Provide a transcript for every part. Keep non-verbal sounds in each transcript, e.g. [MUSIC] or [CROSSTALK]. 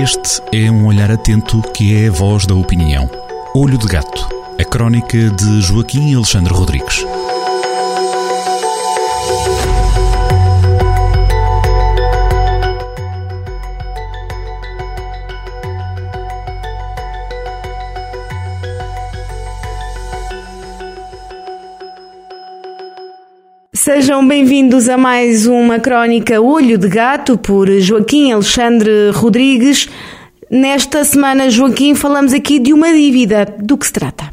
Este é um olhar atento que é a voz da opinião. Olho de Gato, a crónica de Joaquim Alexandre Rodrigues. Sejam bem-vindos a mais uma crónica Olho de Gato por Joaquim Alexandre Rodrigues. Nesta semana, Joaquim, falamos aqui de uma dívida. Do que se trata?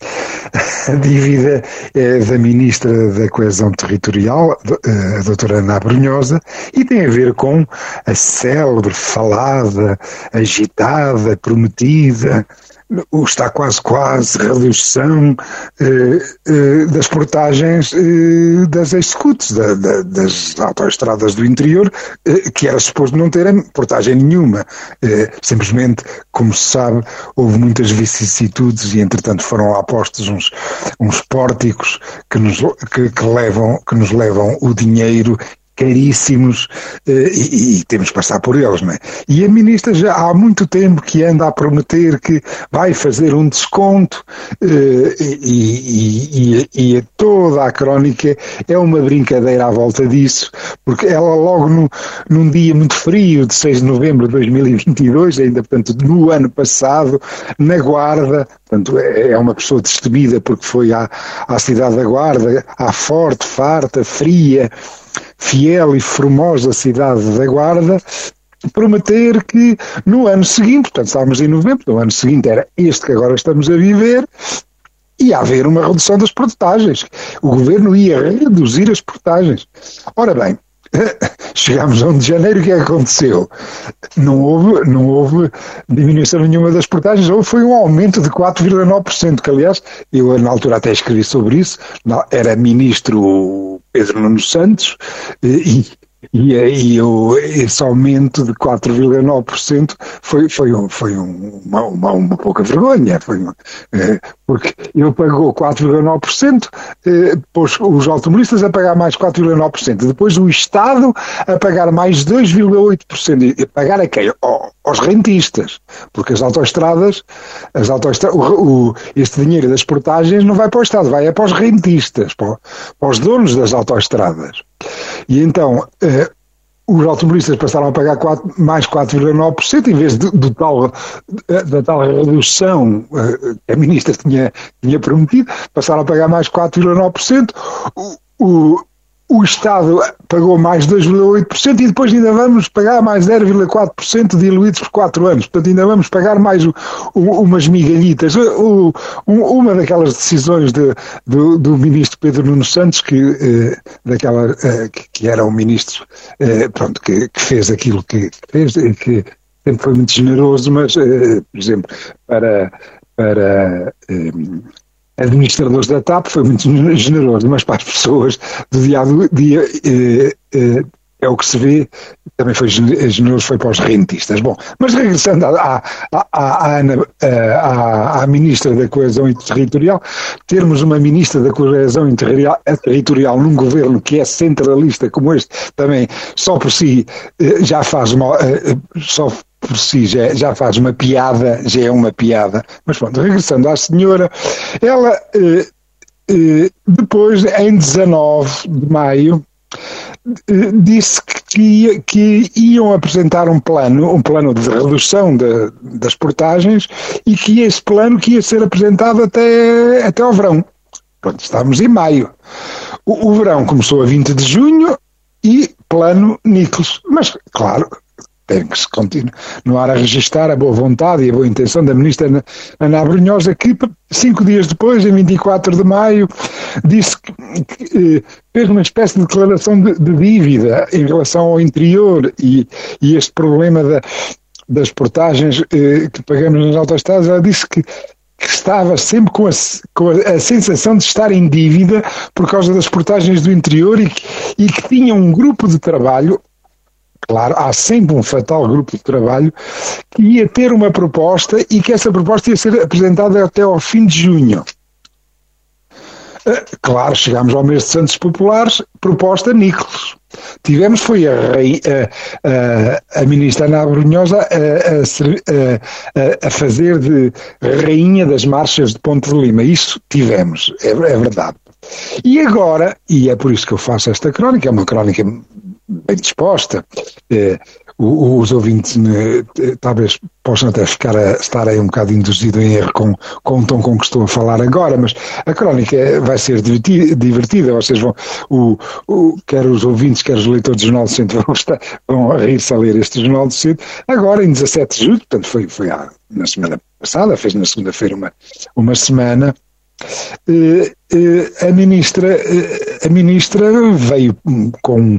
[LAUGHS] A [LAUGHS] dívida é da Ministra da Coesão Territorial, a doutora Ana Brunhosa, e tem a ver com a célebre, falada, agitada, prometida o está quase quase redução eh, eh, das portagens eh, das executes, da, da, das autoestradas do interior, eh, que era suposto não terem portagem nenhuma. Eh, simplesmente, como se sabe, houve muitas vicissitudes e, entretanto, foram lá postos uns, uns pórticos que nos, que, que levam, que nos levam o dinheiro caríssimos eh, e, e, temos que passar por eles, não é? E a ministra já há muito tempo que anda a prometer que vai fazer um desconto eh, e, e, e, toda a crónica é uma brincadeira à volta disso, porque ela logo no, num dia muito frio de 6 de novembro de 2022, ainda portanto no ano passado, na Guarda, portanto é, é uma pessoa destemida porque foi à, à cidade da Guarda, à forte, farta, fria, fiel e formosa cidade da Guarda, prometer que no ano seguinte, portanto estávamos em novembro, no ano seguinte era este que agora estamos a viver, ia haver uma redução das portagens. O governo ia reduzir as portagens. Ora bem, [COUGHS] chegámos a 1 de janeiro, o que é que aconteceu? Não houve, não houve diminuição nenhuma das portagens, houve foi um aumento de 4,9%, que aliás, eu na altura até escrevi sobre isso, era ministro Pedro Nuno Santos, e, e aí esse aumento de 4,9% foi, foi, um, foi um, uma, uma, uma, pouca vergonha, foi eh, porque ele pagou 4,9%, eh, pôs os automobilistas a pagar mais 4,9%, depois o Estado a pagar mais 2,8%, e pagar a quem? Oh, aos rentistas, porque as autoestradas, as autoestradas o, o, este dinheiro das portagens não vai para o Estado, vai é para os rentistas, para, para os donos das autoestradas. E então, eh, os automobilistas passaram a pagar 4, mais 4,9% em vez de, do tal, da tal redução eh, que a ministra tinha, tinha prometido, passaram a pagar mais 4,9%. O, o, o Estado pagou mais 2,8% e depois ainda vamos pagar mais 0,4% diluídos por 4 anos. Portanto, ainda vamos pagar mais umas migalhitas. O, uma daquelas decisões de, do, do, ministro Pedro Nuno Santos, que, eh, daquela, eh, que, que, era o ministro eh, pronto, que, que, fez aquilo que fez, que sempre foi muito generoso, mas, eh, por exemplo, para, para eh, administradores da TAP foi muito [LAUGHS] generoso, mas para as pessoas do dia a dia eh, eh, é o que se vê, também foi generoso, foi para os rentistas. Bom, mas regressando à, à, à, à, à Ministra da Coesão Territorial, termos uma Ministra da Coesão Territorial num governo que é centralista como este, também só por si eh, já faz uma, só por si já, já faz uma piada, já é uma piada. Mas pronto, regressando à senhora, ela eh, eh, depois, em 19 de maio, eh, disse que, que, iam apresentar um plano, um plano de redução de, das portagens e que esse plano que ia ser apresentado até, até ao verão. Pronto, estamos em maio. O, o verão começou a 20 de junho e plano Nichols. Mas, claro, tem que se continuar a registrar a boa vontade e a boa intenção da ministra Ana Brunhosa, que cinco dias depois, em 24 de maio, disse que, que eh, fez uma espécie de declaração de, de, dívida em relação ao interior e, e este problema da, das portagens eh, que pagamos nas autoestradas, ela disse que que estava sempre com a, com a, sensação de estar em dívida por causa das portagens do interior e que, e que tinha um grupo de trabalho Claro, há sempre um fatal grupo de trabalho que ia ter uma proposta e que essa proposta ia ser apresentada até ao fim de junho. eh, claro, chegámos ao mês de Santos Populares, proposta Nicolas. Tivemos foi a, a, a, a ministra Ana Brunhosa a, a, fazer de rainha das marchas de Ponte de Lima. Isso tivemos, é, é verdade. E agora, e é por isso que eu faço esta crónica, é uma crónica bem disposta, eh, os ouvintes né, talvez possam até ficar a, estar aí um bocado induzido em erro com, com o tom com que estou a falar agora, mas a crónica vai ser divertida, vocês vão, o, o, quer os ouvintes, quer os leitores do Jornal do Centro [LAUGHS] vão, estar, vão rir-se a ler este Jornal do Centro, agora em 17 de julho, portanto foi, foi há, na semana passada, fez na segunda-feira uma, uma semana, eh, eh, a ministra, eh, a ministra veio com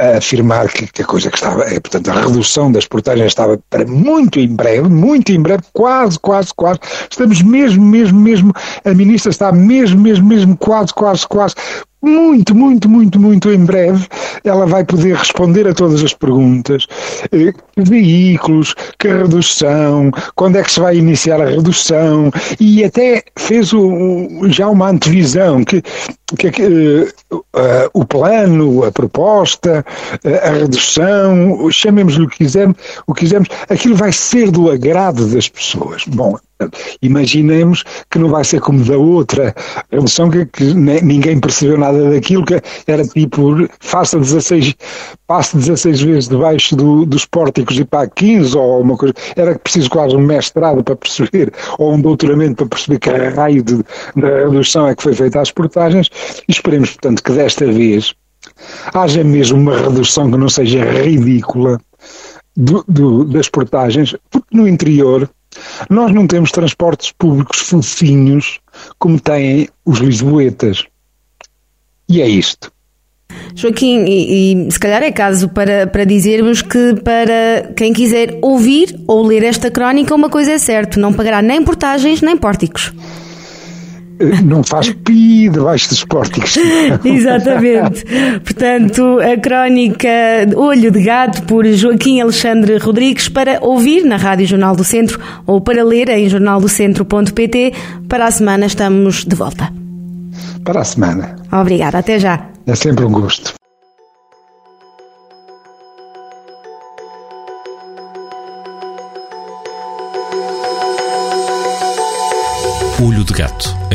a afirmar que, que, a coisa que estava, é, portanto, a redução das portagens estava para muito em breve, muito em breve, quase, quase, quase. Estamos mesmo, mesmo, mesmo, a ministra está mesmo, mesmo, mesmo, quase, quase, quase muito, muito, muito, muito em breve, ela vai poder responder a todas as perguntas. Que veículos, que redução, quando é que se vai iniciar a redução, e até fez o, já uma antevisão que, que, que uh, o plano, a proposta, a redução, chamemos-lhe o que quisermos, o que quisermos, aquilo vai ser do agrado das pessoas. Bom, Imaginemos que não vai ser como da outra redução que, que ninguém percebeu nada daquilo, que era tipo, faça 16, passe 16 vezes debaixo do, dos pórticos e para 15 ou uma coisa. Era preciso quase um mestrado para perceber, ou um doutoramento para perceber que raio de, de redução é que foi feita às portagens. E esperemos, portanto, que desta vez haja mesmo uma redução que não seja ridícula do, do, das portagens, porque no interior nós não temos transportes públicos fofinhos como têm os lisboetas. E é isto. Joaquim, e, e, se calhar é caso para, para dizermos que para quem quiser ouvir ou ler esta crónica, uma coisa é certa, não pagará nem portagens nem pórticos não faz pi debaixo dos pórticos. [LAUGHS] Exatamente. Portanto, a crónica Olho de Gato por Joaquim Alexandre Rodrigues para ouvir na Rádio Jornal do Centro ou para ler em jornaldocentro.pt. Para a semana estamos de volta. Para a semana. Obrigada, até já. É sempre um gosto. Olho de Gato,